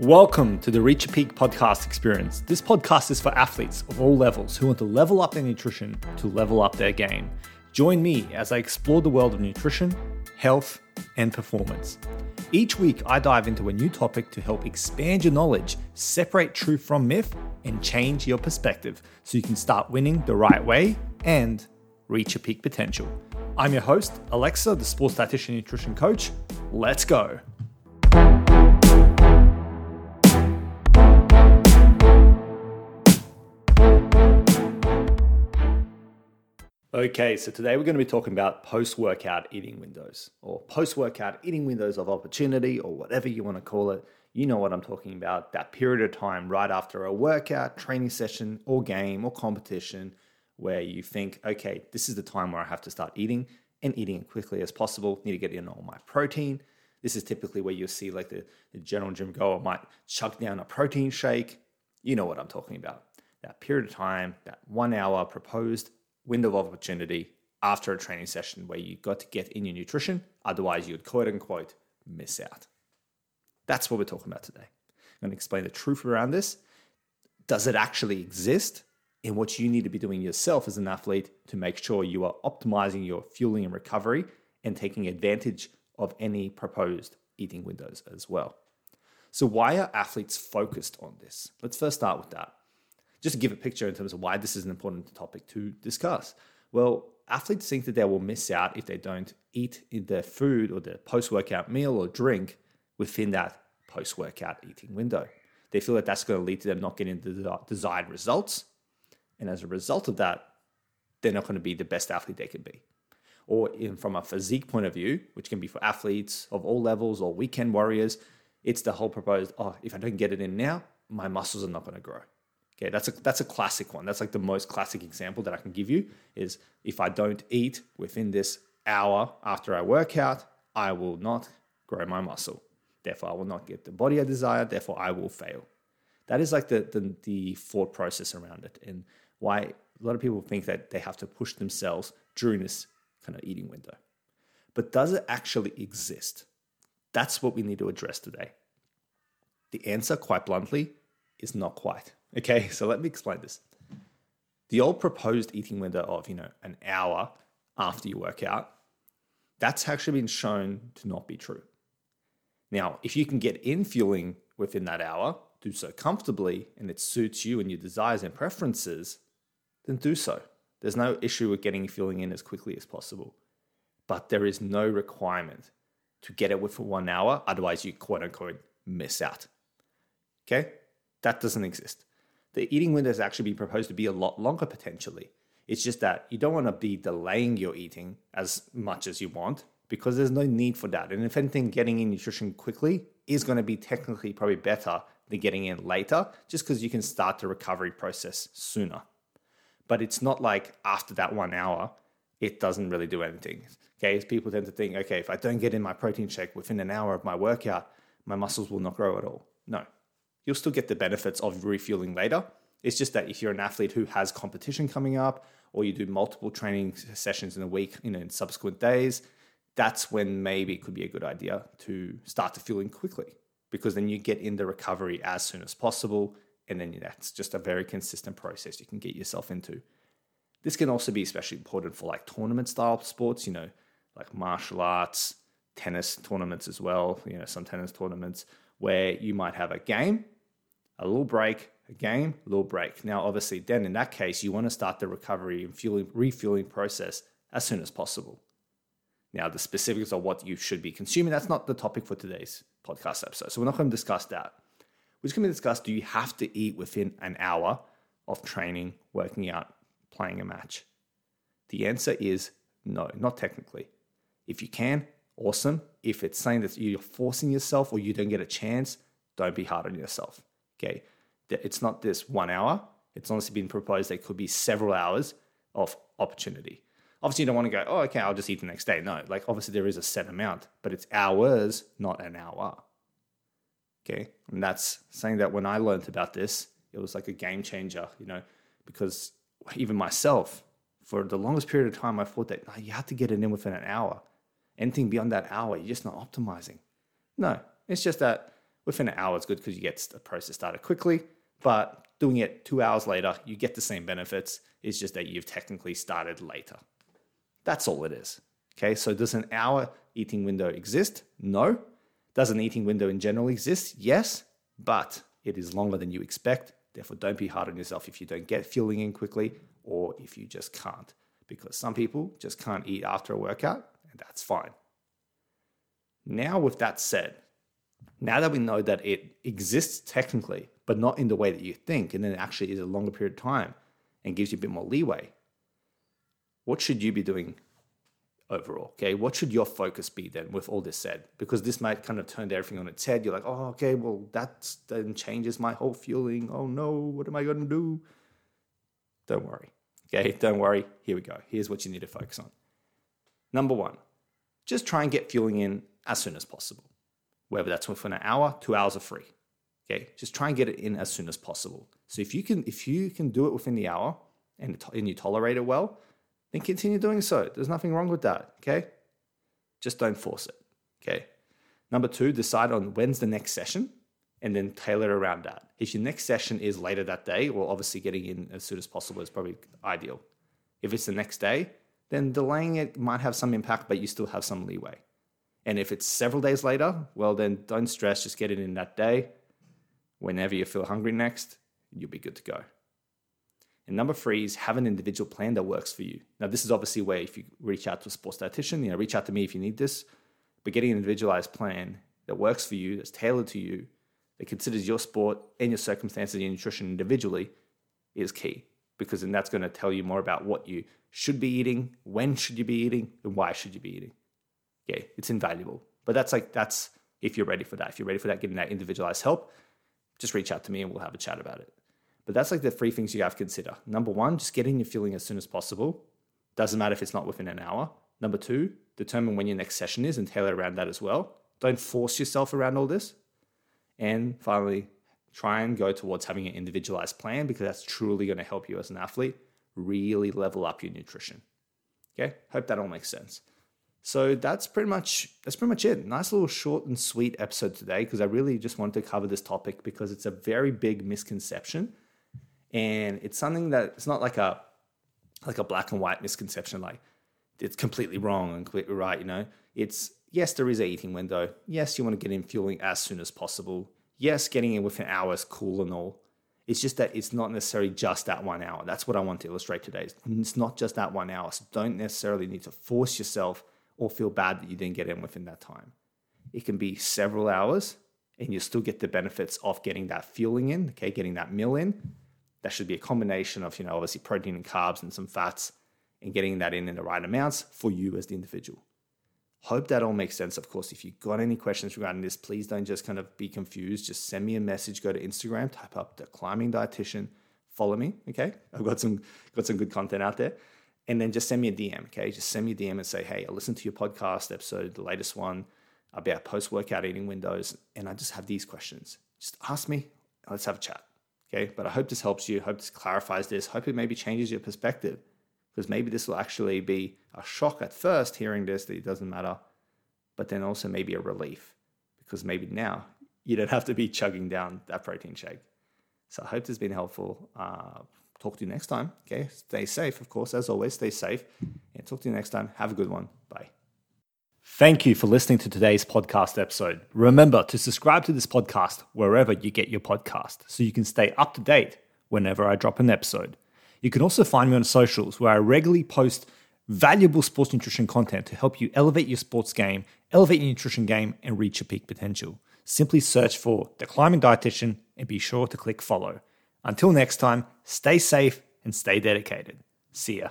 Welcome to the Reach Your Peak podcast experience. This podcast is for athletes of all levels who want to level up their nutrition to level up their game. Join me as I explore the world of nutrition, health, and performance. Each week, I dive into a new topic to help expand your knowledge, separate truth from myth, and change your perspective so you can start winning the right way and reach your peak potential. I'm your host, Aleksa, the sports dietitian nutrition coach. Let's go. Okay, so today we're going to be talking about post workout eating windows or post workout eating windows of opportunity or whatever you want to call it. You know what I'm talking about that period of time right after a workout, training session, or game or competition where you think, okay, this is the time where I have to start eating and eating quickly as possible. Need to get in all my protein. This is typically where you'll see like the, the general gym goer might chuck down a protein shake. You know what I'm talking about. That period of time, that one hour proposed window of opportunity after a training session where you got to get in your nutrition. Otherwise, you'd quote unquote miss out. That's what we're talking about today. I'm going to explain the truth around this. Does it actually exist? And what you need to be doing yourself as an athlete to make sure you are optimizing your fueling and recovery and taking advantage of any proposed eating windows as well. So, why are athletes focused on this? Let's first start with that just to give a picture in terms of why this is an important topic to discuss. Well, athletes think that they will miss out if they don't eat their food or their post workout meal or drink within that post workout eating window. They feel that that's going to lead to them not getting the desired results. And as a result of that, they're not going to be the best athlete they can be. Or in, from a physique point of view, which can be for athletes of all levels or weekend warriors, it's the whole proposed, oh, if I don't get it in now, my muscles are not going to grow. Okay, that's a that's a classic one. That's like the most classic example that I can give you is if I don't eat within this hour after I work out, I will not grow my muscle. Therefore, I will not get the body I desire. Therefore, I will fail. That is like the, the, the thought process around it, and why a lot of people think that they have to push themselves during this kind of eating window. But does it actually exist? That's what we need to address today. The answer, quite bluntly, is not quite. Okay, so let me explain this. The old proposed eating window of, you know, an hour after you work out, that's actually been shown to not be true. Now, if you can get in fueling within that hour, do so comfortably, and it suits you and your desires and preferences, then do so. There's no issue with getting fueling in as quickly as possible. But there is no requirement to get it within one hour, otherwise, you quote unquote miss out. Okay? That doesn't exist the eating window is actually being proposed to be a lot longer potentially. It's just that you don't want to be delaying your eating as much as you want because there's no need for that. And if anything, getting in nutrition quickly is going to be technically probably better than getting in later just because you can start the recovery process sooner. But it's not like after that one hour, it doesn't really do anything. Okay, people tend to think, okay, if I don't get in my protein shake within an hour of my workout, my muscles will not grow at all. No, you'll still get the benefits of refueling later. It's just that if you're an athlete who has competition coming up, or you do multiple training sessions in a week, you know, in subsequent days, that's when maybe it could be a good idea to start to fueling quickly because then you get in the recovery as soon as possible. And then that's just a very consistent process you can get yourself into. This can also be especially important for like tournament style sports, you know, like martial arts, tennis tournaments as well, you know, some tennis tournaments where you might have a game a little break, a game, a little break. Now, obviously, then in that case, you want to start the recovery and fueling, refueling process as soon as possible. Now, the specifics of what you should be consuming, that's not the topic for today's podcast episode. So, we're not going to discuss that. We're just going to discuss do you have to eat within an hour of training, working out, playing a match? The answer is no, not technically. If you can, awesome. If it's saying that you're forcing yourself or you don't get a chance, don't be hard on yourself. Okay, it's not this one hour. It's honestly been proposed that could be several hours of opportunity. Obviously, you don't want to go, oh, okay, I'll just eat the next day. No, like obviously there is a set amount, but it's hours, not an hour. Okay, and that's saying that when I learned about this, it was like a game changer, you know, because even myself, for the longest period of time, I thought that you have to get it in within an hour. Anything beyond that hour, you're just not optimizing. No, it's just that Within an hour is good because you get the process started quickly, but doing it two hours later, you get the same benefits. It's just that you've technically started later. That's all it is. Okay, so does an hour eating window exist? No. Does an eating window in general exist? Yes, but it is longer than you expect. Therefore, don't be hard on yourself if you don't get fueling in quickly or if you just can't, because some people just can't eat after a workout, and that's fine. Now, with that said, now that we know that it exists technically, but not in the way that you think, and then it actually is a longer period of time and gives you a bit more leeway, what should you be doing overall? Okay, what should your focus be then with all this said? Because this might kind of turn everything on its head. You're like, oh, okay, well, that then changes my whole fueling. Oh no, what am I going to do? Don't worry. Okay, don't worry. Here we go. Here's what you need to focus on. Number one, just try and get fueling in as soon as possible. Whether that's within an hour, two hours are free. Okay, just try and get it in as soon as possible. So if you can, if you can do it within the hour and, and you tolerate it well, then continue doing so. There's nothing wrong with that. Okay, just don't force it. Okay. Number two, decide on when's the next session and then tailor around that. If your next session is later that day, well, obviously getting in as soon as possible is probably ideal. If it's the next day, then delaying it might have some impact, but you still have some leeway. And if it's several days later, well, then don't stress, just get it in that day. Whenever you feel hungry next, you'll be good to go. And number three is have an individual plan that works for you. Now, this is obviously where if you reach out to a sports dietitian, you know, reach out to me if you need this, but getting an individualized plan that works for you, that's tailored to you, that considers your sport and your circumstances and your nutrition individually is key because then that's going to tell you more about what you should be eating, when should you be eating, and why should you be eating yeah, it's invaluable. But that's like that's if you're ready for that. If you're ready for that, getting that individualized help, just reach out to me and we'll have a chat about it. But that's like the three things you have to consider. Number one, just getting your feeling as soon as possible. Doesn't matter if it's not within an hour. Number two, determine when your next session is and tailor around that as well. Don't force yourself around all this. And finally, try and go towards having an individualized plan because that's truly going to help you as an athlete really level up your nutrition. Okay, hope that all makes sense. So that's pretty much that's pretty much it. Nice little short and sweet episode today because I really just wanted to cover this topic because it's a very big misconception, and it's something that it's not like a like a black and white misconception like it's completely wrong and completely right. You know, it's yes there is a eating window. Yes, you want to get in fueling as soon as possible. Yes, getting in within hours cool and all. It's just that it's not necessarily just that one hour. That's what I want to illustrate today. It's not just that one hour. So don't necessarily need to force yourself or feel bad that you didn't get in within that time. It can be several hours and you still get the benefits of getting that fueling in, okay, getting that meal in. That should be a combination of, you know, obviously protein and carbs and some fats and getting that in in the right amounts for you as the individual. Hope that all makes sense. Of course, if you've got any questions regarding this, please don't just kind of be confused. Just send me a message, go to Instagram, type up the climbing dietitian, follow me. Okay. I've got some got some good content out there and then just send me a DM. Okay, just send me a DM and say, hey, I listened to your podcast episode, the latest one about post workout eating windows, and I just have these questions. Just ask me. Let's have a chat. Okay, but I hope this helps you. Hope this clarifies this. Hope it maybe changes your perspective because maybe this will actually be a shock at first hearing this that it doesn't matter, but then also maybe a relief because maybe now you don't have to be chugging down that protein shake. So I hope this has been helpful. Uh, talk to you next time. Okay. Stay safe, of course, as always. Stay safe. And talk to you next time. Have a good one. Bye. Thank you for listening to today's podcast episode. Remember to subscribe to this podcast wherever you get your podcast so you can stay up to date whenever I drop an episode. You can also find me on socials where I regularly post valuable sports nutrition content to help you elevate your sports game, elevate your nutrition game, and reach your peak potential. Simply search for The Climbing Dietitian and be sure to click follow. Until next time, stay safe and stay dedicated. See ya.